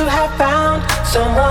you have found someone